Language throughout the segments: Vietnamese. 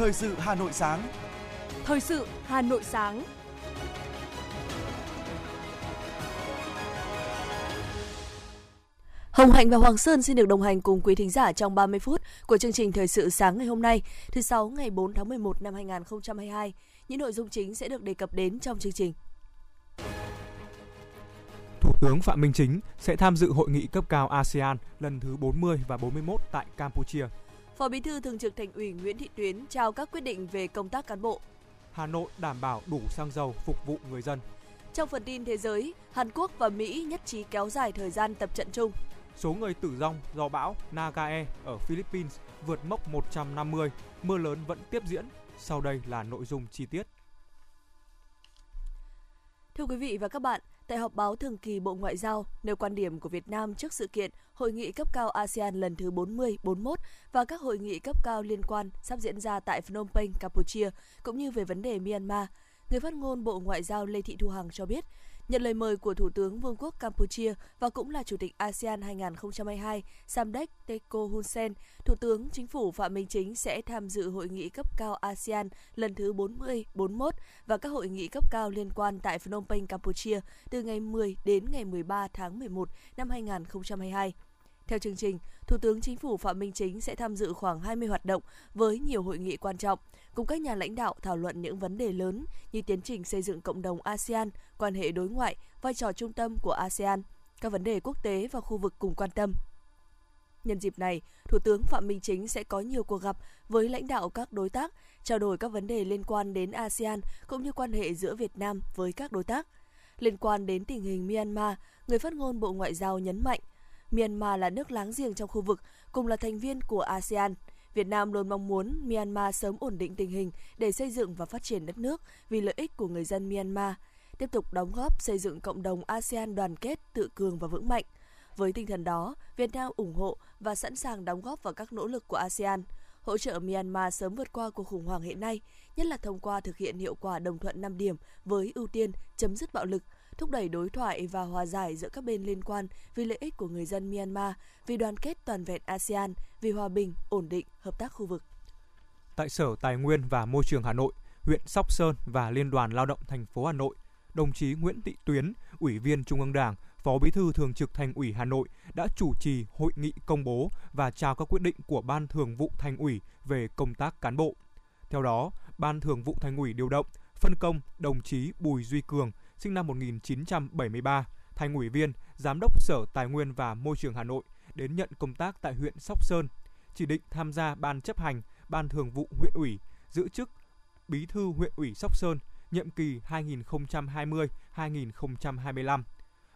Thời sự Hà Nội sáng. Thời sự Hà Nội sáng. Hồng Hạnh và Hoàng Sơn xin được đồng hành cùng quý thính giả trong 30 phút của chương trình Thời sự sáng ngày hôm nay, thứ sáu ngày 4 tháng 11 năm 2022. Những nội dung chính sẽ được đề cập đến trong chương trình. Thủ tướng Phạm Minh Chính sẽ tham dự hội nghị cấp cao ASEAN lần thứ 40 và 41 tại Campuchia. Phó Bí thư Thường trực Thành ủy Nguyễn Thị Tuyến trao các quyết định về công tác cán bộ. Hà Nội đảm bảo đủ xăng dầu phục vụ người dân. Trong phần tin thế giới, Hàn Quốc và Mỹ nhất trí kéo dài thời gian tập trận chung. Số người tử vong do bão Nagae ở Philippines vượt mốc 150, mưa lớn vẫn tiếp diễn. Sau đây là nội dung chi tiết. Thưa quý vị và các bạn, tại họp báo thường kỳ Bộ Ngoại giao nêu quan điểm của Việt Nam trước sự kiện Hội nghị cấp cao ASEAN lần thứ 40, 41 và các hội nghị cấp cao liên quan sắp diễn ra tại Phnom Penh, Campuchia, cũng như về vấn đề Myanmar. Người phát ngôn Bộ Ngoại giao Lê Thị Thu Hằng cho biết, Nhận lời mời của Thủ tướng Vương quốc Campuchia và cũng là Chủ tịch ASEAN 2022 Samdech Techo Hun Sen, Thủ tướng Chính phủ Phạm Minh Chính sẽ tham dự hội nghị cấp cao ASEAN lần thứ 40, 41 và các hội nghị cấp cao liên quan tại Phnom Penh, Campuchia từ ngày 10 đến ngày 13 tháng 11 năm 2022. Theo chương trình, Thủ tướng Chính phủ Phạm Minh Chính sẽ tham dự khoảng 20 hoạt động với nhiều hội nghị quan trọng, cùng các nhà lãnh đạo thảo luận những vấn đề lớn như tiến trình xây dựng cộng đồng ASEAN, quan hệ đối ngoại, vai trò trung tâm của ASEAN, các vấn đề quốc tế và khu vực cùng quan tâm. Nhân dịp này, Thủ tướng Phạm Minh Chính sẽ có nhiều cuộc gặp với lãnh đạo các đối tác, trao đổi các vấn đề liên quan đến ASEAN cũng như quan hệ giữa Việt Nam với các đối tác. Liên quan đến tình hình Myanmar, người phát ngôn Bộ Ngoại giao nhấn mạnh Myanmar là nước láng giềng trong khu vực, cùng là thành viên của ASEAN. Việt Nam luôn mong muốn Myanmar sớm ổn định tình hình để xây dựng và phát triển đất nước vì lợi ích của người dân Myanmar, tiếp tục đóng góp xây dựng cộng đồng ASEAN đoàn kết, tự cường và vững mạnh. Với tinh thần đó, Việt Nam ủng hộ và sẵn sàng đóng góp vào các nỗ lực của ASEAN, hỗ trợ Myanmar sớm vượt qua cuộc khủng hoảng hiện nay, nhất là thông qua thực hiện hiệu quả đồng thuận 5 điểm với ưu tiên chấm dứt bạo lực, thúc đẩy đối thoại và hòa giải giữa các bên liên quan vì lợi ích của người dân Myanmar, vì đoàn kết toàn vẹn ASEAN, vì hòa bình, ổn định, hợp tác khu vực. Tại Sở Tài nguyên và Môi trường Hà Nội, huyện Sóc Sơn và Liên đoàn Lao động thành phố Hà Nội, đồng chí Nguyễn Thị Tuyến, Ủy viên Trung ương Đảng, Phó Bí thư Thường trực Thành ủy Hà Nội đã chủ trì hội nghị công bố và trao các quyết định của Ban Thường vụ Thành ủy về công tác cán bộ. Theo đó, Ban Thường vụ Thành ủy điều động, phân công đồng chí Bùi Duy Cường, sinh năm 1973, thành ủy viên, giám đốc Sở Tài nguyên và Môi trường Hà Nội đến nhận công tác tại huyện Sóc Sơn, chỉ định tham gia ban chấp hành, ban thường vụ huyện ủy, giữ chức bí thư huyện ủy Sóc Sơn, nhiệm kỳ 2020-2025.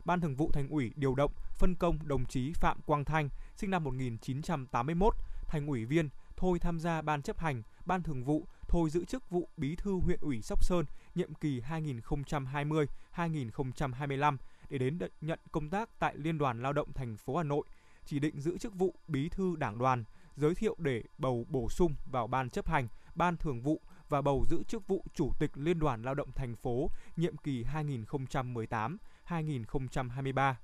Ban Thường vụ Thành ủy điều động phân công đồng chí Phạm Quang Thanh, sinh năm 1981, thành ủy viên, thôi tham gia ban chấp hành, ban thường vụ, thôi giữ chức vụ bí thư huyện ủy Sóc Sơn, nhiệm kỳ 2020-2025 để đến nhận công tác tại Liên đoàn Lao động thành phố Hà Nội, chỉ định giữ chức vụ bí thư đảng đoàn, giới thiệu để bầu bổ sung vào ban chấp hành, ban thường vụ và bầu giữ chức vụ chủ tịch Liên đoàn Lao động thành phố nhiệm kỳ 2018-2023.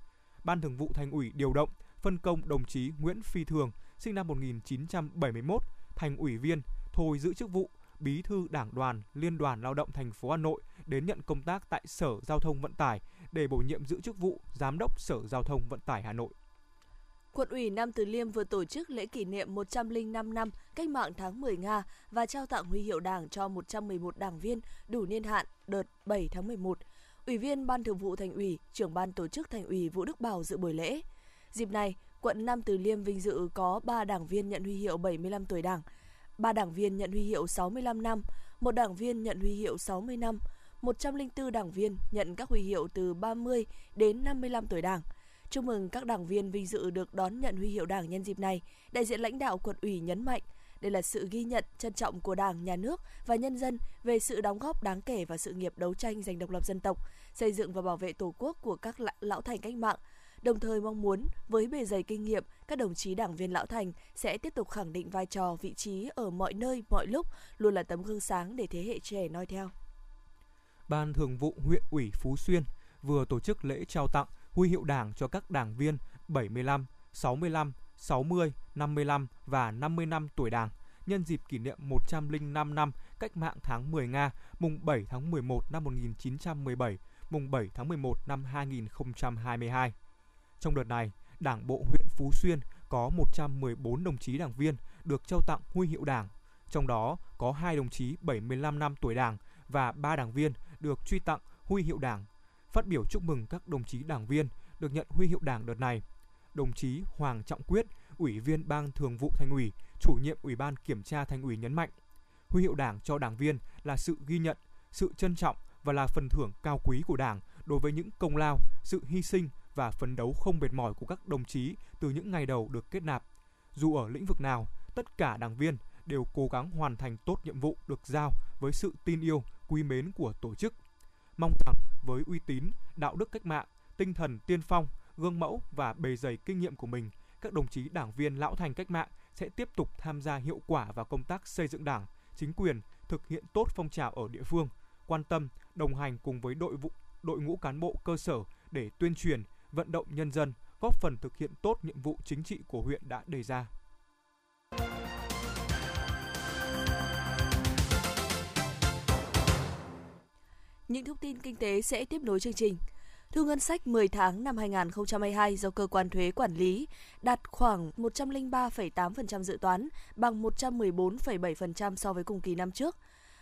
Ban thường vụ thành ủy điều động phân công đồng chí Nguyễn Phi Thường, sinh năm 1971, thành ủy viên, thôi giữ chức vụ Bí thư Đảng đoàn Liên đoàn Lao động thành phố Hà Nội đến nhận công tác tại Sở Giao thông Vận tải để bổ nhiệm giữ chức vụ Giám đốc Sở Giao thông Vận tải Hà Nội. Quận ủy Nam Từ Liêm vừa tổ chức lễ kỷ niệm 105 năm Cách mạng tháng 10 Nga và trao tặng huy hiệu Đảng cho 111 đảng viên đủ niên hạn đợt 7 tháng 11. Ủy viên Ban Thường vụ Thành ủy, trưởng ban tổ chức Thành ủy Vũ Đức Bảo dự buổi lễ. Dịp này, quận Nam Từ Liêm vinh dự có 3 đảng viên nhận huy hiệu 75 tuổi Đảng, 3 đảng viên nhận huy hiệu 65 năm, một đảng viên nhận huy hiệu 60 năm, 104 đảng viên nhận các huy hiệu từ 30 đến 55 tuổi Đảng. Chúc mừng các đảng viên vinh dự được đón nhận huy hiệu Đảng nhân dịp này. Đại diện lãnh đạo quận ủy nhấn mạnh, đây là sự ghi nhận trân trọng của Đảng, Nhà nước và nhân dân về sự đóng góp đáng kể vào sự nghiệp đấu tranh giành độc lập dân tộc, xây dựng và bảo vệ Tổ quốc của các lão thành cách mạng, đồng thời mong muốn với bề dày kinh nghiệm, các đồng chí đảng viên lão thành sẽ tiếp tục khẳng định vai trò, vị trí ở mọi nơi, mọi lúc, luôn là tấm gương sáng để thế hệ trẻ noi theo. Ban Thường vụ huyện ủy Phú Xuyên vừa tổ chức lễ trao tặng huy hiệu Đảng cho các đảng viên 75, 65, 60, 55 và 50 năm tuổi Đảng, nhân dịp kỷ niệm 105 năm Cách mạng tháng 10 Nga, mùng 7 tháng 11 năm 1917, mùng 7 tháng 11 năm 2022. Trong đợt này, Đảng bộ huyện Phú Xuyên có 114 đồng chí đảng viên được trao tặng huy hiệu Đảng, trong đó có 2 đồng chí 75 năm tuổi Đảng và 3 đảng viên được truy tặng huy hiệu Đảng. Phát biểu chúc mừng các đồng chí đảng viên được nhận huy hiệu Đảng đợt này, đồng chí Hoàng Trọng Quyết, Ủy viên Ban Thường vụ Thành ủy, chủ nhiệm Ủy ban Kiểm tra Thành ủy nhấn mạnh, huy hiệu Đảng cho đảng viên là sự ghi nhận, sự trân trọng và là phần thưởng cao quý của Đảng đối với những công lao, sự hy sinh và phấn đấu không mệt mỏi của các đồng chí từ những ngày đầu được kết nạp. Dù ở lĩnh vực nào, tất cả đảng viên đều cố gắng hoàn thành tốt nhiệm vụ được giao với sự tin yêu, quý mến của tổ chức. Mong rằng với uy tín, đạo đức cách mạng, tinh thần tiên phong, gương mẫu và bề dày kinh nghiệm của mình, các đồng chí đảng viên lão thành cách mạng sẽ tiếp tục tham gia hiệu quả vào công tác xây dựng đảng, chính quyền, thực hiện tốt phong trào ở địa phương, quan tâm, đồng hành cùng với đội vụ, đội ngũ cán bộ cơ sở để tuyên truyền, vận động nhân dân, góp phần thực hiện tốt nhiệm vụ chính trị của huyện đã đề ra. Những thông tin kinh tế sẽ tiếp nối chương trình. Thu ngân sách 10 tháng năm 2022 do cơ quan thuế quản lý đạt khoảng 103,8% dự toán, bằng 114,7% so với cùng kỳ năm trước.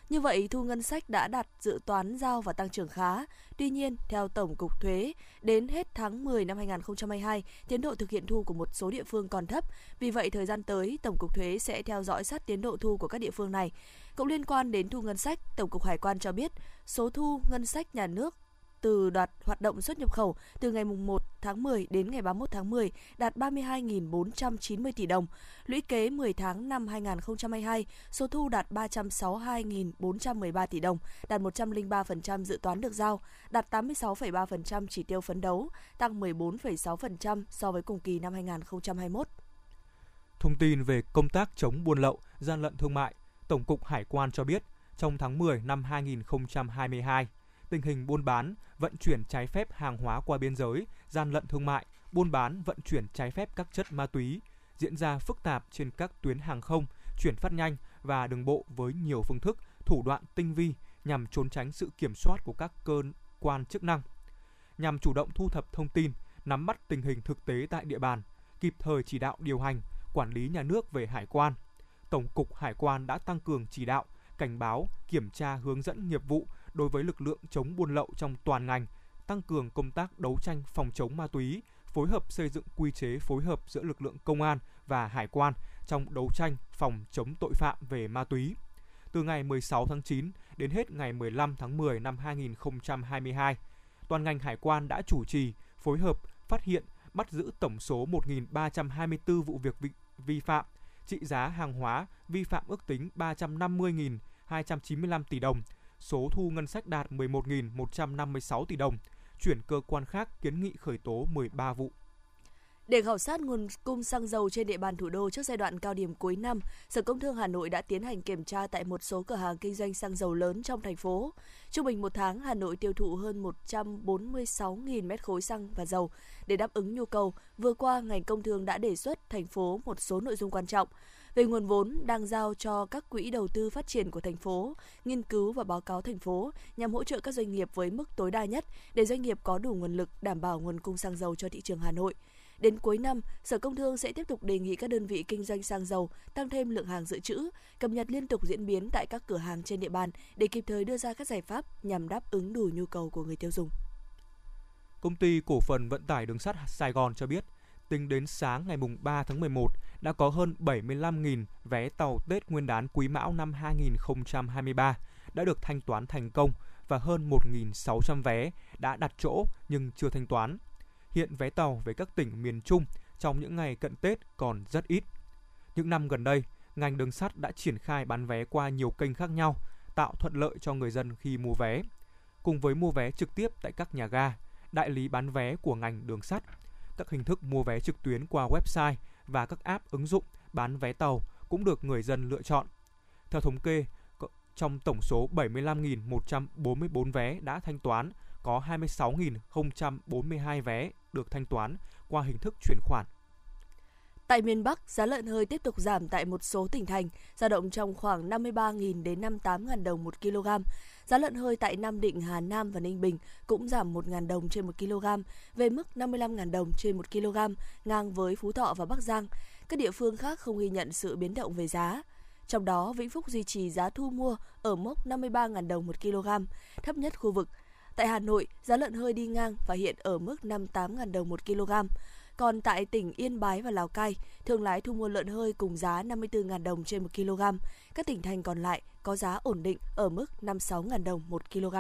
Như vậy, thu ngân sách đã đạt dự toán giao và tăng trưởng khá. Tuy nhiên, theo Tổng cục Thuế, đến hết tháng 10 năm 2022, tiến độ thực hiện thu của một số địa phương còn thấp. Vì vậy, thời gian tới, Tổng cục Thuế sẽ theo dõi sát tiến độ thu của các địa phương này. Cũng liên quan đến thu ngân sách, Tổng cục Hải quan cho biết, số thu ngân sách nhà nước từ đoạt hoạt động xuất nhập khẩu từ ngày 1 tháng 10 đến ngày 31 tháng 10 đạt 32.490 tỷ đồng. Lũy kế 10 tháng năm 2022, số thu đạt 362.413 tỷ đồng, đạt 103% dự toán được giao, đạt 86,3% chỉ tiêu phấn đấu, tăng 14,6% so với cùng kỳ năm 2021. Thông tin về công tác chống buôn lậu, gian lận thương mại, Tổng cục Hải quan cho biết, trong tháng 10 năm 2022, tình hình buôn bán, vận chuyển trái phép hàng hóa qua biên giới, gian lận thương mại, buôn bán, vận chuyển trái phép các chất ma túy diễn ra phức tạp trên các tuyến hàng không, chuyển phát nhanh và đường bộ với nhiều phương thức, thủ đoạn tinh vi nhằm trốn tránh sự kiểm soát của các cơ quan chức năng. Nhằm chủ động thu thập thông tin, nắm bắt tình hình thực tế tại địa bàn, kịp thời chỉ đạo điều hành, quản lý nhà nước về hải quan. Tổng cục Hải quan đã tăng cường chỉ đạo, cảnh báo, kiểm tra hướng dẫn nghiệp vụ đối với lực lượng chống buôn lậu trong toàn ngành, tăng cường công tác đấu tranh phòng chống ma túy, phối hợp xây dựng quy chế phối hợp giữa lực lượng công an và hải quan trong đấu tranh phòng chống tội phạm về ma túy. Từ ngày 16 tháng 9 đến hết ngày 15 tháng 10 năm 2022, toàn ngành hải quan đã chủ trì, phối hợp, phát hiện, bắt giữ tổng số 1.324 vụ việc vi, vi phạm, trị giá hàng hóa vi phạm ước tính 350.295 tỷ đồng, số thu ngân sách đạt 11.156 tỷ đồng, chuyển cơ quan khác kiến nghị khởi tố 13 vụ. Để khảo sát nguồn cung xăng dầu trên địa bàn thủ đô trước giai đoạn cao điểm cuối năm, Sở Công Thương Hà Nội đã tiến hành kiểm tra tại một số cửa hàng kinh doanh xăng dầu lớn trong thành phố. Trung bình một tháng, Hà Nội tiêu thụ hơn 146.000 mét khối xăng và dầu. Để đáp ứng nhu cầu, vừa qua ngành công thương đã đề xuất thành phố một số nội dung quan trọng về nguồn vốn đang giao cho các quỹ đầu tư phát triển của thành phố, nghiên cứu và báo cáo thành phố nhằm hỗ trợ các doanh nghiệp với mức tối đa nhất để doanh nghiệp có đủ nguồn lực đảm bảo nguồn cung xăng dầu cho thị trường Hà Nội. Đến cuối năm, Sở Công Thương sẽ tiếp tục đề nghị các đơn vị kinh doanh xăng dầu tăng thêm lượng hàng dự trữ, cập nhật liên tục diễn biến tại các cửa hàng trên địa bàn để kịp thời đưa ra các giải pháp nhằm đáp ứng đủ nhu cầu của người tiêu dùng. Công ty cổ phần vận tải đường sắt Sài Gòn cho biết, tính đến sáng ngày 3 tháng 11 đã có hơn 75.000 vé tàu Tết Nguyên đán Quý Mão năm 2023 đã được thanh toán thành công và hơn 1.600 vé đã đặt chỗ nhưng chưa thanh toán. Hiện vé tàu về các tỉnh miền Trung trong những ngày cận Tết còn rất ít. Những năm gần đây, ngành đường sắt đã triển khai bán vé qua nhiều kênh khác nhau, tạo thuận lợi cho người dân khi mua vé. Cùng với mua vé trực tiếp tại các nhà ga, đại lý bán vé của ngành đường sắt, các hình thức mua vé trực tuyến qua website và các app ứng dụng bán vé tàu cũng được người dân lựa chọn. Theo thống kê, trong tổng số 75.144 vé đã thanh toán, có 26.042 vé được thanh toán qua hình thức chuyển khoản. Tại miền Bắc, giá lợn hơi tiếp tục giảm tại một số tỉnh thành, dao động trong khoảng 53.000 đến 58.000 đồng một kg. Giá lợn hơi tại Nam Định, Hà Nam và Ninh Bình cũng giảm 1.000 đồng trên 1 kg, về mức 55.000 đồng trên 1 kg, ngang với Phú Thọ và Bắc Giang. Các địa phương khác không ghi nhận sự biến động về giá. Trong đó, Vĩnh Phúc duy trì giá thu mua ở mốc 53.000 đồng 1 kg, thấp nhất khu vực. Tại Hà Nội, giá lợn hơi đi ngang và hiện ở mức 58.000 đồng 1 kg. Còn tại tỉnh Yên Bái và Lào Cai, thương lái thu mua lợn hơi cùng giá 54.000 đồng trên 1 kg. Các tỉnh thành còn lại có giá ổn định ở mức 56.000 đồng 1 kg.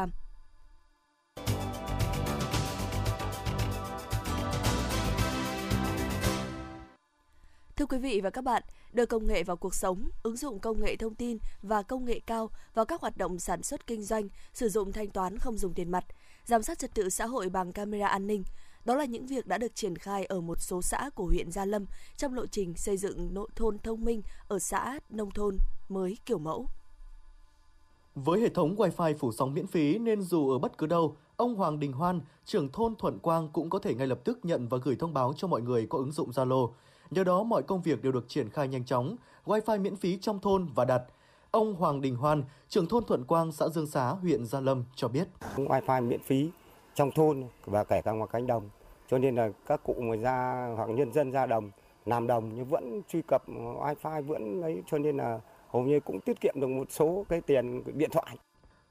Thưa quý vị và các bạn, đưa công nghệ vào cuộc sống, ứng dụng công nghệ thông tin và công nghệ cao vào các hoạt động sản xuất kinh doanh, sử dụng thanh toán không dùng tiền mặt, giám sát trật tự xã hội bằng camera an ninh, đó là những việc đã được triển khai ở một số xã của huyện Gia Lâm trong lộ trình xây dựng nội thôn thông minh ở xã nông thôn mới kiểu mẫu. Với hệ thống Wi-Fi phủ sóng miễn phí nên dù ở bất cứ đâu, ông Hoàng Đình Hoan, trưởng thôn Thuận Quang cũng có thể ngay lập tức nhận và gửi thông báo cho mọi người có ứng dụng Zalo. Nhờ đó mọi công việc đều được triển khai nhanh chóng, Wi-Fi miễn phí trong thôn và đặt. Ông Hoàng Đình Hoan, trưởng thôn Thuận Quang, xã Dương Xá, huyện Gia Lâm cho biết. Wi-Fi miễn phí trong thôn và kể cả ngoài cánh đồng cho nên là các cụ mà ra hoặc nhân dân ra đồng làm đồng nhưng vẫn truy cập wifi vẫn ấy cho nên là hầu như cũng tiết kiệm được một số cái tiền điện thoại.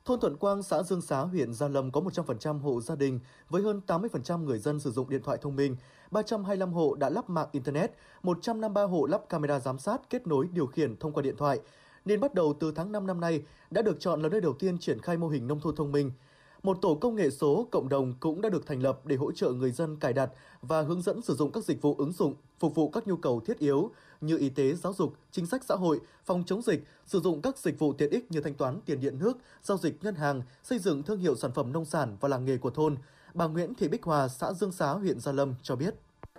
Thôn Thuận Quang, xã Dương Xá, huyện Gia Lâm có 100% hộ gia đình với hơn 80% người dân sử dụng điện thoại thông minh, 325 hộ đã lắp mạng Internet, 153 hộ lắp camera giám sát kết nối điều khiển thông qua điện thoại. Nên bắt đầu từ tháng 5 năm nay đã được chọn là nơi đầu tiên triển khai mô hình nông thôn thông minh – một tổ công nghệ số cộng đồng cũng đã được thành lập để hỗ trợ người dân cài đặt và hướng dẫn sử dụng các dịch vụ ứng dụng phục vụ các nhu cầu thiết yếu như y tế, giáo dục, chính sách xã hội, phòng chống dịch, sử dụng các dịch vụ tiện ích như thanh toán tiền điện nước, giao dịch ngân hàng, xây dựng thương hiệu sản phẩm nông sản và làng nghề của thôn. Bà Nguyễn Thị Bích Hòa, xã Dương Xá, huyện Gia Lâm cho biết.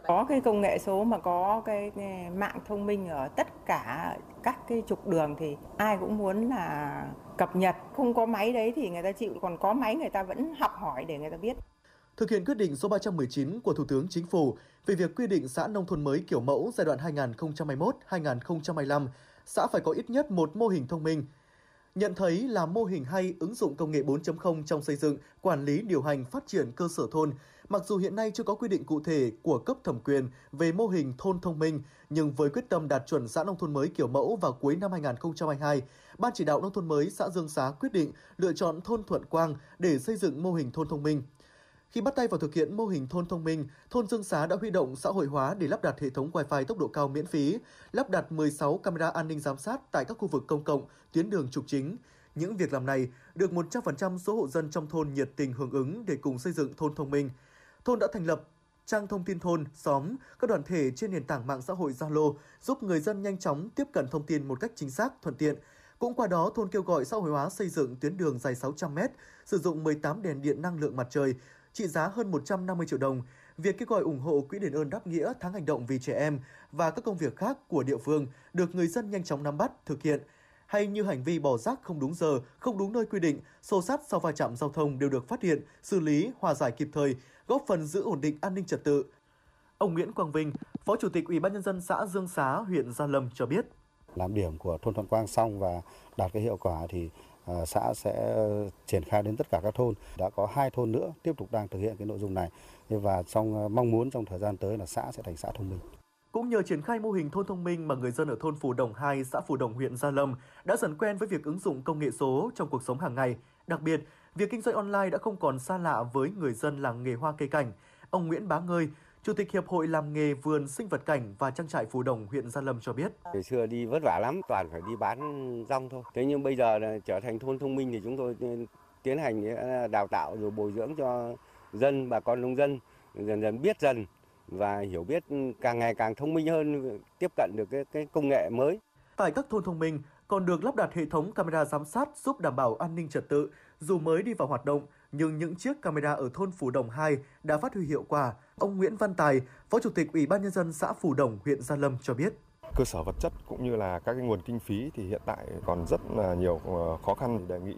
Có cái công nghệ số mà có cái mạng thông minh ở tất cả các cái trục đường thì ai cũng muốn là cập nhật. Không có máy đấy thì người ta chịu, còn có máy người ta vẫn học hỏi để người ta biết. Thực hiện quyết định số 319 của Thủ tướng Chính phủ về việc quy định xã nông thôn mới kiểu mẫu giai đoạn 2021-2025, xã phải có ít nhất một mô hình thông minh. Nhận thấy là mô hình hay ứng dụng công nghệ 4.0 trong xây dựng, quản lý, điều hành, phát triển cơ sở thôn – Mặc dù hiện nay chưa có quy định cụ thể của cấp thẩm quyền về mô hình thôn thông minh, nhưng với quyết tâm đạt chuẩn xã nông thôn mới kiểu mẫu vào cuối năm 2022, Ban chỉ đạo nông thôn mới xã Dương Xá quyết định lựa chọn thôn Thuận Quang để xây dựng mô hình thôn thông minh. Khi bắt tay vào thực hiện mô hình thôn thông minh, thôn Dương Xá đã huy động xã hội hóa để lắp đặt hệ thống Wi-Fi tốc độ cao miễn phí, lắp đặt 16 camera an ninh giám sát tại các khu vực công cộng, tuyến đường trục chính. Những việc làm này được 100% số hộ dân trong thôn nhiệt tình hưởng ứng để cùng xây dựng thôn thông minh – Thôn đã thành lập trang thông tin thôn, xóm, các đoàn thể trên nền tảng mạng xã hội Zalo giúp người dân nhanh chóng tiếp cận thông tin một cách chính xác, thuận tiện. Cũng qua đó, thôn kêu gọi xã hội hóa xây dựng tuyến đường dài 600 m, sử dụng 18 đèn điện năng lượng mặt trời, trị giá hơn 150 triệu đồng. Việc kêu gọi ủng hộ Quỹ đền ơn đáp nghĩa tháng hành động vì trẻ em và các công việc khác của địa phương được người dân nhanh chóng nắm bắt, thực hiện – hay như hành vi bỏ rác không đúng giờ, không đúng nơi quy định, xô sát sau va chạm giao thông đều được phát hiện, xử lý, hòa giải kịp thời, góp phần giữ ổn định an ninh trật tự. Ông Nguyễn Quang Vinh, Phó Chủ tịch Ủy ban nhân dân xã Dương Xá, huyện Gia Lâm cho biết: Làm điểm của thôn Thuận Quang xong và đạt cái hiệu quả thì à, xã sẽ ờ, triển khai đến tất cả các thôn. Đã có hai thôn nữa tiếp tục đang thực hiện cái nội dung này và trong ờ, mong muốn trong thời gian tới là xã sẽ thành xã thông minh. Cũng nhờ triển khai mô hình thôn thông minh mà người dân ở thôn Phù Đồng 2, xã Phù Đồng, huyện Gia Lâm đã dần quen với việc ứng dụng công nghệ số trong cuộc sống hàng ngày. Đặc biệt, việc kinh doanh online đã không còn xa lạ với người dân làng nghề hoa cây cảnh. Ông Nguyễn Bá Ngơi, Chủ tịch Hiệp hội làm nghề vườn sinh vật cảnh và trang trại Phù Đồng, huyện Gia Lâm cho biết. Ngày xưa đi vất vả lắm, toàn phải đi bán rong thôi. Thế nhưng bây giờ là trở thành thôn thông minh thì chúng tôi tiến hành ờ, đào tạo rồi bồi dưỡng cho dân, bà con nông dân dần dần biết dần và hiểu biết càng ngày càng thông minh hơn, tiếp cận được cái, cái công nghệ mới. Tại các thôn thông minh còn được lắp đặt hệ thống camera giám sát giúp đảm bảo an ninh trật tự. Dù mới đi vào hoạt động, nhưng những chiếc camera ở thôn Phủ Đồng 2 đã phát huy hiệu quả. Ông Nguyễn Văn Tài, Phó Chủ tịch Ủy ban nhân dân xã Phủ Đồng, huyện Gia Lâm cho biết cơ sở vật chất cũng như là các cái nguồn kinh phí thì hiện tại còn rất là nhiều ờ, khó khăn đề nghị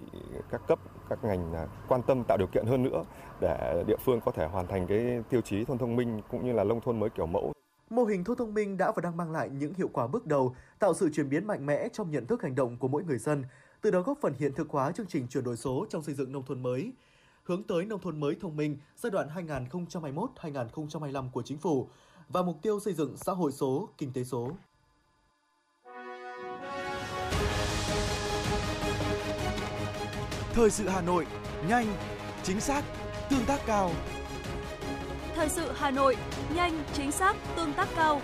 các cấp các ngành quan tâm tạo điều kiện hơn nữa để địa phương có thể hoàn thành cái tiêu chí thôn thông minh cũng như là nông thôn mới kiểu mẫu. Mô hình thôn thông minh đã và đang mang lại những hiệu quả bước đầu, tạo sự chuyển biến mạnh mẽ trong nhận thức hành động của mỗi người dân, từ đó góp phần hiện thực hóa chương trình chuyển đổi số trong xây dựng nông thôn mới, hướng tới nông thôn mới thông minh giai đoạn 2021-2025 của chính phủ và mục tiêu xây dựng xã hội số, kinh tế số. Thời sự Hà Nội, nhanh, chính xác, tương tác cao. Thời sự Hà Nội, nhanh, chính xác, tương tác cao.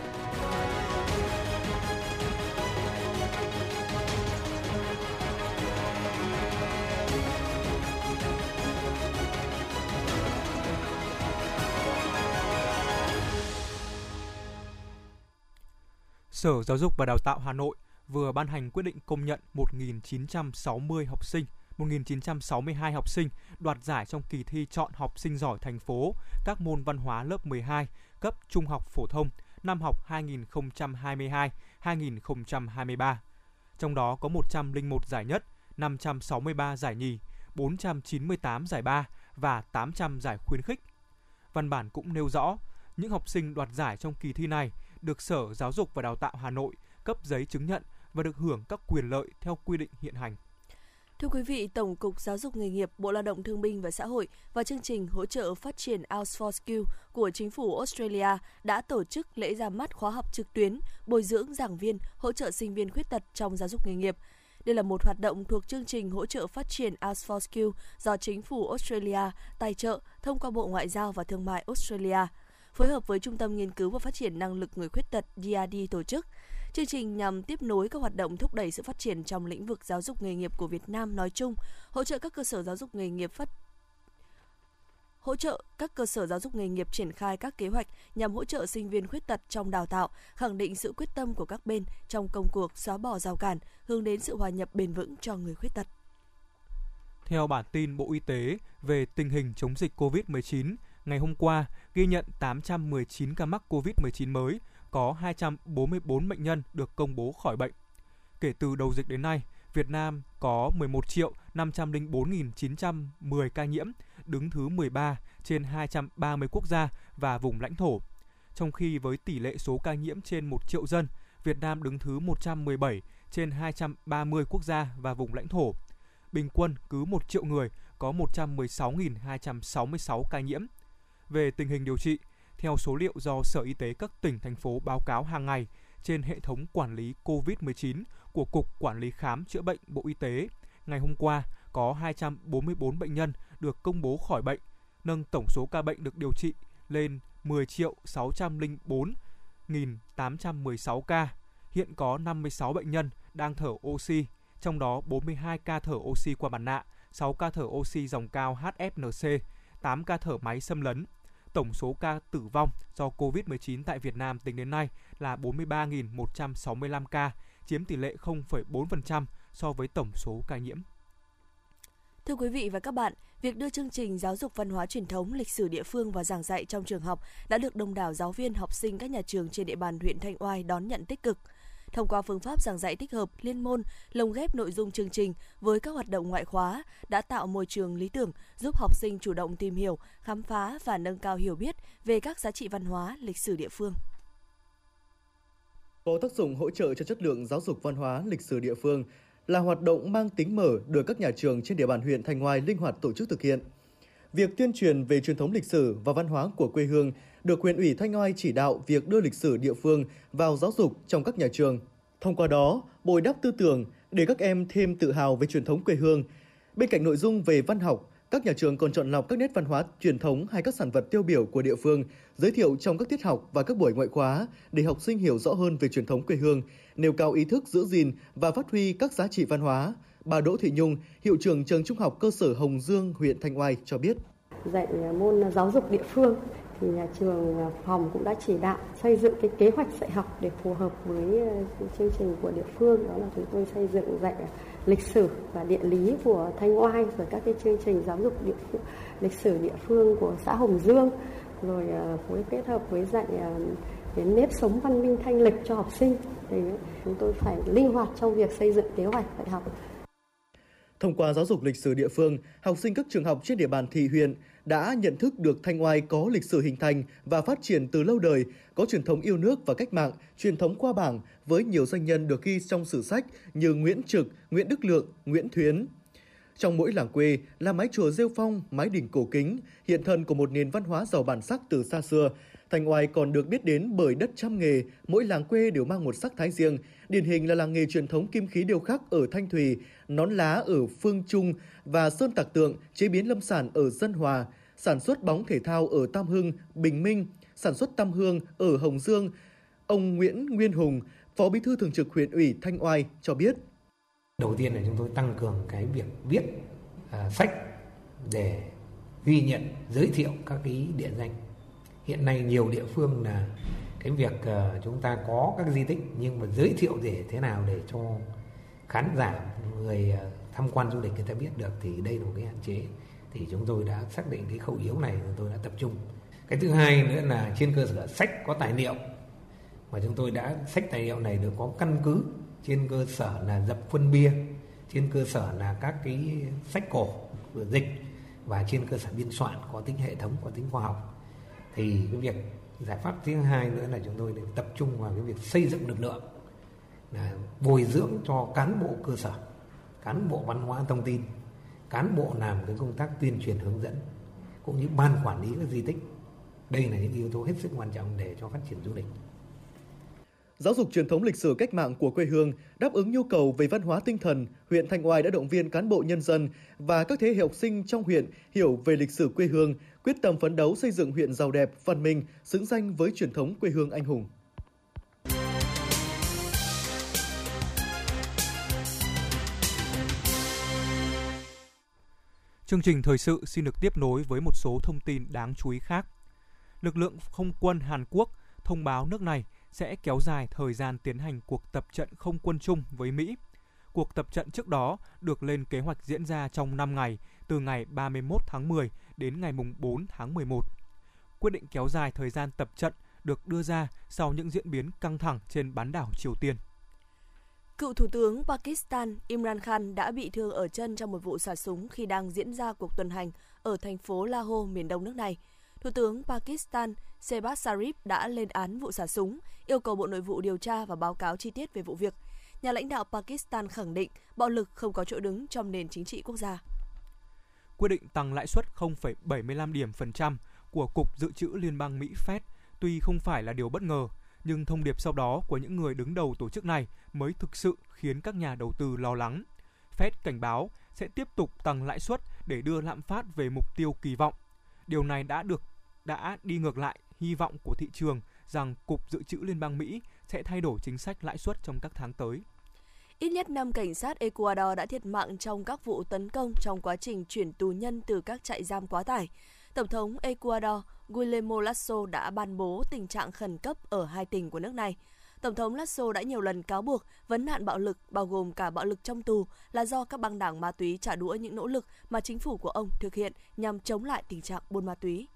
Sở Giáo dục và Đào tạo Hà Nội vừa ban hành quyết định công nhận 1.960 học sinh 1.962 học sinh đoạt giải trong kỳ thi chọn học sinh giỏi thành phố các môn văn hóa lớp 12 cấp trung học phổ thông năm học 2022-2023. Trong đó có 101 giải nhất, 563 giải nhì, 498 giải ba và 800 giải khuyến khích. Văn bản cũng nêu rõ, những học sinh đoạt giải trong kỳ thi này được Sở Giáo dục và Đào tạo Hà Nội cấp giấy chứng nhận và được hưởng các quyền lợi theo quy định hiện hành. Thưa quý vị, Tổng cục Giáo dục nghề nghiệp, Bộ Lao động Thương binh và Xã hội và chương trình hỗ trợ phát triển Out for Skill của chính phủ Australia đã tổ chức lễ ra mắt khóa học trực tuyến bồi dưỡng giảng viên hỗ trợ sinh viên khuyết tật trong giáo dục nghề nghiệp. Đây là một hoạt động thuộc chương trình hỗ trợ phát triển Out for Skill do chính phủ Australia tài trợ thông qua Bộ Ngoại giao và Thương mại Australia, phối hợp với Trung tâm Nghiên cứu và Phát triển Năng lực Người Khuyết tật DRD tổ chức. Chương trình nhằm tiếp nối các hoạt động thúc đẩy sự phát triển trong lĩnh vực giáo dục nghề nghiệp của Việt Nam nói chung, hỗ trợ các cơ sở giáo dục nghề nghiệp phát hỗ trợ các cơ sở giáo dục nghề nghiệp triển khai các kế hoạch nhằm hỗ trợ sinh viên khuyết tật trong đào tạo, khẳng định sự quyết tâm của các bên trong công cuộc xóa bỏ rào cản, hướng đến sự hòa nhập bền vững cho người khuyết tật. Theo bản tin Bộ Y tế về tình hình chống dịch COVID-19, ngày hôm qua ghi nhận 819 ca mắc COVID-19 mới, có 244 bệnh nhân được công bố khỏi bệnh. Kể từ đầu dịch đến nay, Việt Nam có 11 triệu 504.910 ca nhiễm, đứng thứ 13 trên 230 quốc gia và vùng lãnh thổ. Trong khi với tỷ lệ số ca nhiễm trên 1 triệu dân, Việt Nam đứng thứ 117 trên 230 quốc gia và vùng lãnh thổ. Bình quân cứ 1 triệu người có 116.266 ca nhiễm. Về tình hình điều trị, theo số liệu do Sở Y tế các tỉnh, thành phố báo cáo hàng ngày trên hệ thống quản lý COVID-19 của Cục Quản lý Khám Chữa Bệnh Bộ Y tế. Ngày hôm qua, có 244 bệnh nhân được công bố khỏi bệnh, nâng tổng số ca bệnh được điều trị lên 10.604.816 ca. Hiện có 56 bệnh nhân đang thở oxy, trong đó 42 ca thở oxy qua mặt nạ, 6 ca thở oxy dòng cao HFNC, 8 ca thở máy xâm lấn, tổng số ca tử vong do COVID-19 tại Việt Nam tính đến nay là 43.165 ca, chiếm tỷ lệ 0,4% so với tổng số ca nhiễm. Thưa quý vị và các bạn, việc đưa chương trình giáo dục văn hóa truyền thống, lịch sử địa phương vào giảng dạy trong trường học đã được đông đảo giáo viên, học sinh các nhà trường trên địa bàn huyện Thanh Oai đón nhận tích cực. Thông qua phương pháp giảng dạy tích hợp, liên môn, lồng ghép nội dung chương trình với các hoạt động ngoại khóa đã tạo môi trường lý tưởng giúp học sinh chủ động tìm hiểu, khám phá và nâng cao hiểu biết về các giá trị văn hóa, lịch sử địa phương. Có tác dụng hỗ trợ cho chất lượng giáo dục văn hóa, lịch sử địa phương là hoạt động mang tính mở được các nhà trường trên địa bàn huyện Thanh Hoài linh hoạt tổ chức thực hiện. Việc tuyên truyền về truyền thống lịch sử và văn hóa của quê hương được huyện ủy Thanh Oai chỉ đạo việc đưa lịch sử địa phương vào giáo dục trong các nhà trường. Thông qua đó, bồi đắp tư tưởng để các em thêm tự hào về truyền thống quê hương. Bên cạnh nội dung về văn học, các nhà trường còn chọn lọc các nét văn hóa truyền thống hay các sản vật tiêu biểu của địa phương, giới thiệu trong các tiết học và các buổi ngoại khóa để học sinh hiểu rõ hơn về truyền thống quê hương, nêu cao ý thức giữ gìn và phát huy các giá trị văn hóa. Bà Đỗ Thị Nhung, hiệu trưởng trường Trung học cơ sở Hồng Dương, huyện Thanh Oai cho biết. Dạy môn giáo dục địa phương thì nhà trường phòng cũng đã chỉ đạo xây dựng cái kế hoạch dạy học để phù hợp với ờ, chương trình của địa phương. Đó là chúng tôi xây dựng dạy lịch sử và địa lý của Thanh Oai rồi các cái chương trình giáo dục địa phương, lịch sử địa phương của xã Hồng Dương. Rồi ờ, phối kết hợp với dạy ờ, cái nếp sống văn minh thanh lịch cho học sinh. Thì chúng tôi phải linh hoạt trong việc xây dựng kế hoạch dạy học. Thông qua giáo dục lịch sử địa phương, học sinh các trường học trên địa bàn thị huyện đã nhận thức được Thanh Oai có lịch sử hình thành và phát triển từ lâu đời, có truyền thống yêu nước và cách mạng, truyền thống qua bảng với nhiều danh nhân được ghi trong sử sách như Nguyễn Trực, Nguyễn Đức Lượng, Nguyễn Thuyến. Trong mỗi làng quê là mái chùa rêu phong, mái đình cổ kính, hiện thân của một nền văn hóa giàu bản sắc từ xa xưa. Thanh Oai còn được biết đến bởi đất trăm nghề, mỗi làng quê đều mang một sắc thái riêng. Điển hình là làng nghề truyền thống kim khí điêu khắc ở Thanh thủy, nón lá ở Phương Trung và sơn tạc tượng, chế biến lâm sản ở Dân Hòa, sản xuất bóng thể thao ở Tam Hưng, Bình Minh, sản xuất tam hương ở Hồng Dương. Ông Nguyễn Nguyên Hùng, Phó Bí thư Thường trực huyện ủy Thanh Oai cho biết. Đầu tiên là chúng tôi tăng cường cái việc viết à, sách để ghi nhận, giới thiệu các cái địa danh. Hiện nay nhiều địa phương là cái việc ờ, chúng ta có các di tích, nhưng mà giới thiệu để thế nào để cho khán giả, người ờ, tham quan du lịch người ta biết được thì đây là một cái hạn chế. Thì chúng tôi đã xác định cái khâu yếu này chúng tôi đã tập trung. Cái thứ hai nữa là trên cơ sở sách có tài liệu. Mà chúng tôi đã, sách tài liệu này được có căn cứ trên cơ sở là dập khuôn bia, trên cơ sở là các cái sách cổ dịch và trên cơ sở biên soạn có tính hệ thống, có tính khoa học thì cái việc giải pháp thứ hai nữa là chúng tôi để tập trung vào cái việc xây dựng lực lượng, là bồi dưỡng cho cán bộ cơ sở, cán bộ văn hóa thông tin, cán bộ làm cái công tác tuyên truyền hướng dẫn, cũng như ban quản lý các di tích. Đây là những yếu tố hết sức quan trọng để cho phát triển du lịch. Giáo dục truyền thống lịch sử cách mạng của quê hương đáp ứng nhu cầu về văn hóa tinh thần, huyện Thanh Oai đã động viên cán bộ nhân dân và các thế hệ học sinh trong huyện hiểu về lịch sử quê hương, quyết tâm phấn đấu xây dựng huyện giàu đẹp, văn minh, xứng danh với truyền thống quê hương anh hùng. Chương trình thời sự xin được tiếp nối với một số thông tin đáng chú ý khác. Lực lượng không quân Hàn Quốc thông báo nước này sẽ kéo dài thời gian tiến hành cuộc tập trận không quân chung với Mỹ. Cuộc tập trận trước đó được lên kế hoạch diễn ra trong 5 ngày, từ ngày 31 tháng 10 đến ngày 4 tháng 11. Quyết định kéo dài thời gian tập trận được đưa ra sau những diễn biến căng thẳng trên bán đảo Triều Tiên. Cựu Thủ tướng Pakistan Imran Khan đã bị thương ở chân trong một vụ xả súng khi đang diễn ra cuộc tuần hành ở thành phố Lahore, miền đông nước này. Thủ tướng Pakistan Shehbaz Sharif đã lên án vụ xả súng, yêu cầu Bộ Nội vụ điều tra và báo cáo chi tiết về vụ việc. Nhà lãnh đạo Pakistan khẳng định bạo lực không có chỗ đứng trong nền chính trị quốc gia. Quyết định tăng lãi suất 0,75 điểm phần trăm của Cục Dự trữ Liên bang Mỹ Fed tuy không phải là điều bất ngờ, nhưng thông điệp sau đó của những người đứng đầu tổ chức này mới thực sự khiến các nhà đầu tư lo lắng. Fed cảnh báo sẽ tiếp tục tăng lãi suất để đưa lạm phát về mục tiêu kỳ vọng. Điều này đã được đã đi ngược lại hy vọng của thị trường rằng Cục Dự trữ Liên bang Mỹ sẽ thay đổi chính sách lãi suất trong các tháng tới. Ít nhất 5 cảnh sát Ecuador đã thiệt mạng trong các vụ tấn công trong quá trình chuyển tù nhân từ các trại giam quá tải. Tổng thống Ecuador Guillermo Lasso đã ban bố tình trạng khẩn cấp ở hai tỉnh của nước này. Tổng thống Lasso đã nhiều lần cáo buộc vấn nạn bạo lực, bao gồm cả bạo lực trong tù, là do các băng đảng ma túy trả đũa những nỗ lực mà chính phủ của ông thực hiện nhằm chống lại tình trạng buôn ma túy.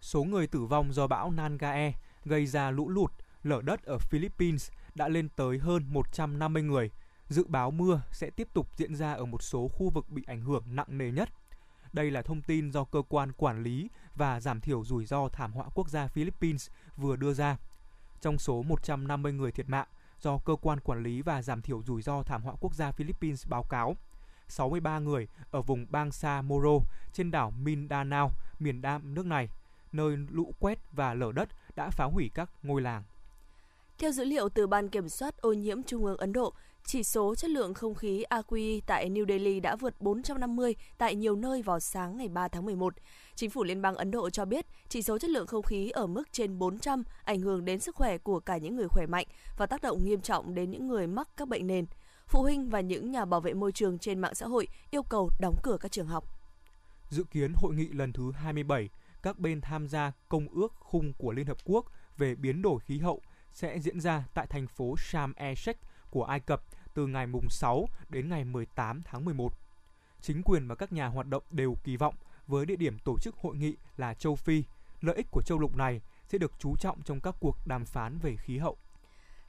Số người tử vong do bão Nangae gây ra lũ lụt, lở đất ở Philippines đã lên tới hơn 150 người. Dự báo mưa sẽ tiếp tục diễn ra ở một số khu vực bị ảnh hưởng nặng nề nhất. Đây là thông tin do cơ quan quản lý và giảm thiểu rủi ro thảm họa quốc gia Philippines vừa đưa ra. Trong số 150 người thiệt mạng do cơ quan quản lý và giảm thiểu rủi ro thảm họa quốc gia Philippines báo cáo, 63 người ở vùng Bangsa Moro trên đảo Mindanao, miền Nam nước này, nơi lũ quét và lở đất đã phá hủy các ngôi làng. Theo dữ liệu từ Ban Kiểm soát ô nhiễm Trung ương Ấn Độ, chỉ số chất lượng không khí AQI tại New Delhi đã vượt 450 tại nhiều nơi vào sáng ngày 3 tháng 11. Chính phủ Liên bang Ấn Độ cho biết chỉ số chất lượng không khí ở mức trên 400 ảnh hưởng đến sức khỏe của cả những người khỏe mạnh và tác động nghiêm trọng đến những người mắc các bệnh nền. Phụ huynh và những nhà bảo vệ môi trường trên mạng xã hội yêu cầu đóng cửa các trường học. Dự kiến hội nghị lần thứ 27, các bên tham gia Công ước khung của Liên Hợp Quốc về biến đổi khí hậu sẽ diễn ra tại thành phố Sharm el-Sheikh của Ai Cập từ ngày mùng 6 đến ngày 18 tháng 11. Chính quyền và các nhà hoạt động đều kỳ vọng với địa điểm tổ chức hội nghị là châu Phi, lợi ích của châu lục này sẽ được chú trọng trong các cuộc đàm phán về khí hậu.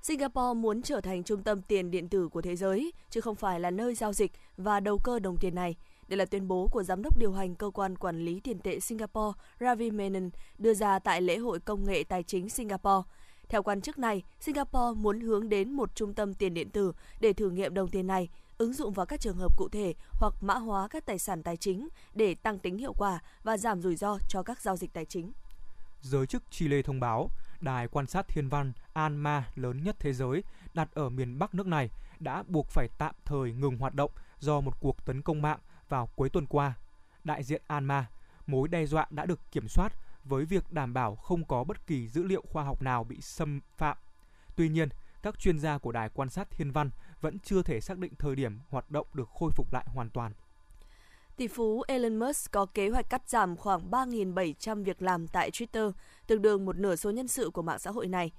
Singapore muốn trở thành trung tâm tiền điện tử của thế giới, chứ không phải là nơi giao dịch và đầu cơ đồng tiền này. Đây là tuyên bố của Giám đốc điều hành Cơ quan Quản lý Tiền tệ Singapore Ravi Menon đưa ra tại lễ hội công nghệ tài chính Singapore. Theo quan chức này, Singapore muốn hướng đến một trung tâm tiền điện tử để thử nghiệm đồng tiền này, ứng dụng vào các trường hợp cụ thể hoặc mã hóa các tài sản tài chính để tăng tính hiệu quả và giảm rủi ro cho các giao dịch tài chính. Giới chức Chile thông báo, đài quan sát thiên văn ANMA lớn nhất thế giới đặt ở miền Bắc nước này đã buộc phải tạm thời ngừng hoạt động do một cuộc tấn công mạng vào cuối tuần qua. Đại diện ANMA, mối đe dọa đã được kiểm soát với việc đảm bảo không có bất kỳ dữ liệu khoa học nào bị xâm phạm. Tuy nhiên, các chuyên gia của Đài quan sát thiên văn vẫn chưa thể xác định thời điểm hoạt động được khôi phục lại hoàn toàn. Tỷ phú Elon Musk có kế hoạch cắt giảm khoảng 3.700 việc làm tại Twitter, tương đương một nửa số nhân sự của mạng xã hội này.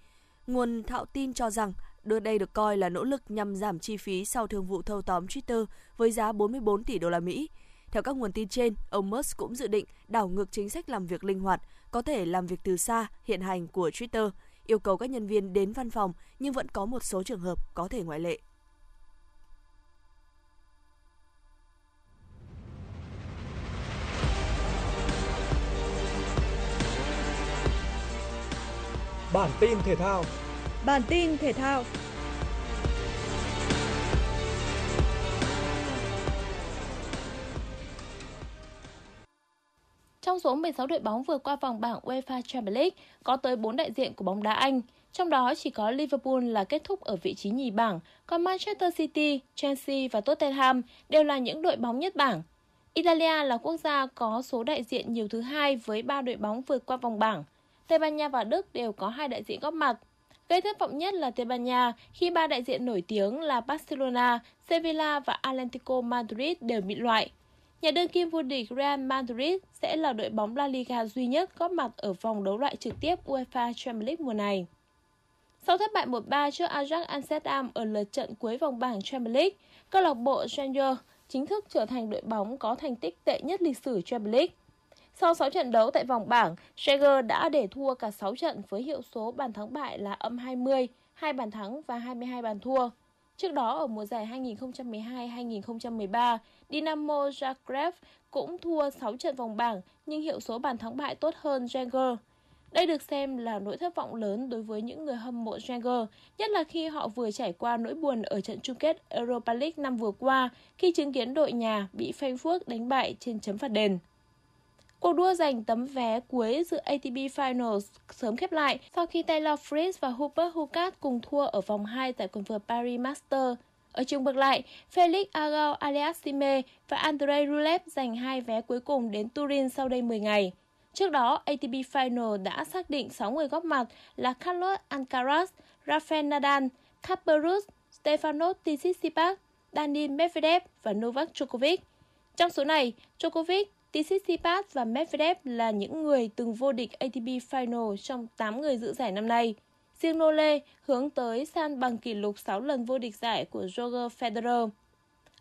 Nguồn thạo tin cho rằng đưa đây được coi là nỗ lực nhằm giảm chi phí sau thương vụ thâu tóm Twitter với giá 44 tỷ đô la Mỹ. Theo các nguồn tin trên, ông Musk cũng dự định đảo ngược chính sách làm việc linh hoạt, có thể làm việc từ xa hiện hành của Twitter, yêu cầu các nhân viên đến văn phòng nhưng vẫn có một số trường hợp có thể ngoại lệ. Bản tin thể thao. Bản tin thể thao. Trong số 16 đội bóng vừa qua vòng bảng UEFA Champions League, có tới 4 đại diện của bóng đá Anh. Trong đó chỉ có Liverpool là kết thúc ở vị trí nhì bảng, còn Manchester City, Chelsea và Tottenham đều là những đội bóng nhất bảng. Italia là quốc gia có số đại diện nhiều thứ hai với 3 đội bóng vượt qua vòng bảng. Tây Ban Nha và Đức đều có hai đại diện góp mặt. Gây thất vọng nhất là Tây Ban Nha khi ba đại diện nổi tiếng là Barcelona, Sevilla và Atlético Madrid đều bị loại. Nhà đương kim vô địch Real Madrid sẽ là đội bóng La Liga duy nhất góp mặt ở vòng đấu loại trực tiếp UEFA Champions League mùa này. Sau thất bại 1-3 trước Ajax Amsterdam ở lượt trận cuối vòng bảng Champions League, câu lạc bộ Rangers chính thức trở thành đội bóng có thành tích tệ nhất lịch sử Champions League. Sau 6 trận đấu tại vòng bảng, Schalke đã để thua cả 6 trận với hiệu số bàn thắng bại là âm 20, 2 bàn thắng và 22 bàn thua. Trước đó ở mùa giải 2012-2013, Dynamo Zagreb cũng thua 6 trận vòng bảng nhưng hiệu số bàn thắng bại tốt hơn Schalke. Đây được xem là nỗi thất vọng lớn đối với những người hâm mộ Schalke nhất là khi họ vừa trải qua nỗi buồn ở trận chung kết Europa League năm vừa qua khi chứng kiến đội nhà bị Frankfurt đánh bại trên chấm phạt đền. Cuộc đua giành tấm vé cuối dự ATP Finals sớm khép lại sau khi Taylor Fritz và Hubert Hukat cùng thua ở vòng 2 tại quần vợt Paris Master. Ở chung bậc lại, Felix Agao Aliassime và Andrei Rublev giành hai vé cuối cùng đến Turin sau đây 10 ngày. Trước đó, ATP Final đã xác định 6 người góp mặt là Carlos Alcaraz, Rafael Nadal, Casper Ruud, Stefanos Tsitsipas, Daniil Medvedev và Novak Djokovic. Trong số này, Djokovic, Tsitsipas và Medvedev là những người từng vô địch ATP Final trong 8 người dự giải năm nay. Riêng Nole hướng tới san bằng kỷ lục 6 lần vô địch giải của Roger Federer.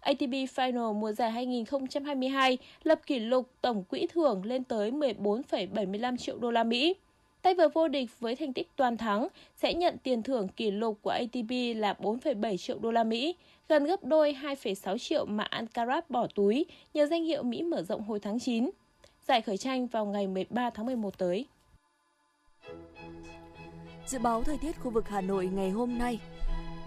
ATP Final mùa giải 2022 lập kỷ lục tổng quỹ thưởng lên tới 14,75 triệu đô la Mỹ. Tay vợt vô địch với thành tích toàn thắng sẽ nhận tiền thưởng kỷ lục của ATP là 4,7 triệu đô la Mỹ, gần gấp đôi 2,6 triệu mà Alcaraz bỏ túi nhờ danh hiệu Mỹ mở rộng hồi tháng 9. Giải khởi tranh vào ngày 13 tháng 11 tới. Dự báo thời tiết khu vực Hà Nội ngày hôm nay.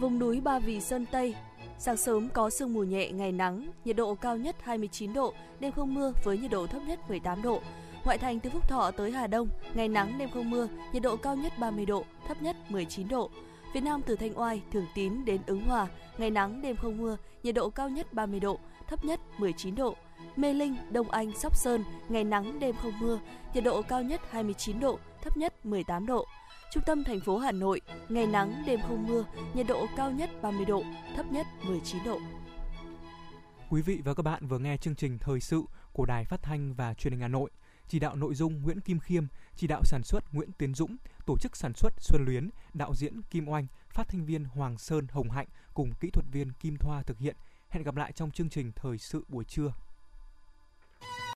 Vùng núi Ba Vì Sơn Tây, sáng sớm có sương mù nhẹ, ngày nắng, nhiệt độ cao nhất 29 độ, đêm không mưa với nhiệt độ thấp nhất 18 độ. Ngoại thành từ Phúc Thọ tới Hà Đông, ngày nắng đêm không mưa, nhiệt độ cao nhất 30 độ, thấp nhất 19 độ. Phía Nam từ Thanh Oai, Thường Tín đến Ứng Hòa, ngày nắng đêm không mưa, nhiệt độ cao nhất 30 độ, thấp nhất 19 độ. Mê Linh, Đông Anh, Sóc Sơn, ngày nắng đêm không mưa, nhiệt độ cao nhất 29 độ, thấp nhất 18 độ. Trung tâm thành phố Hà Nội, ngày nắng đêm không mưa, nhiệt độ cao nhất 30 độ, thấp nhất 19 độ. Quý vị và các bạn vừa nghe chương trình thời sự của Đài Phát thanh và Truyền hình Hà Nội. Chỉ đạo nội dung Nguyễn Kim Khiêm, chỉ đạo sản xuất Nguyễn Tiến Dũng, tổ chức sản xuất Xuân Luyến, đạo diễn Kim Oanh, phát thanh viên Hoàng Sơn Hồng Hạnh cùng kỹ thuật viên Kim Thoa thực hiện. Hẹn gặp lại trong chương trình thời sự buổi trưa.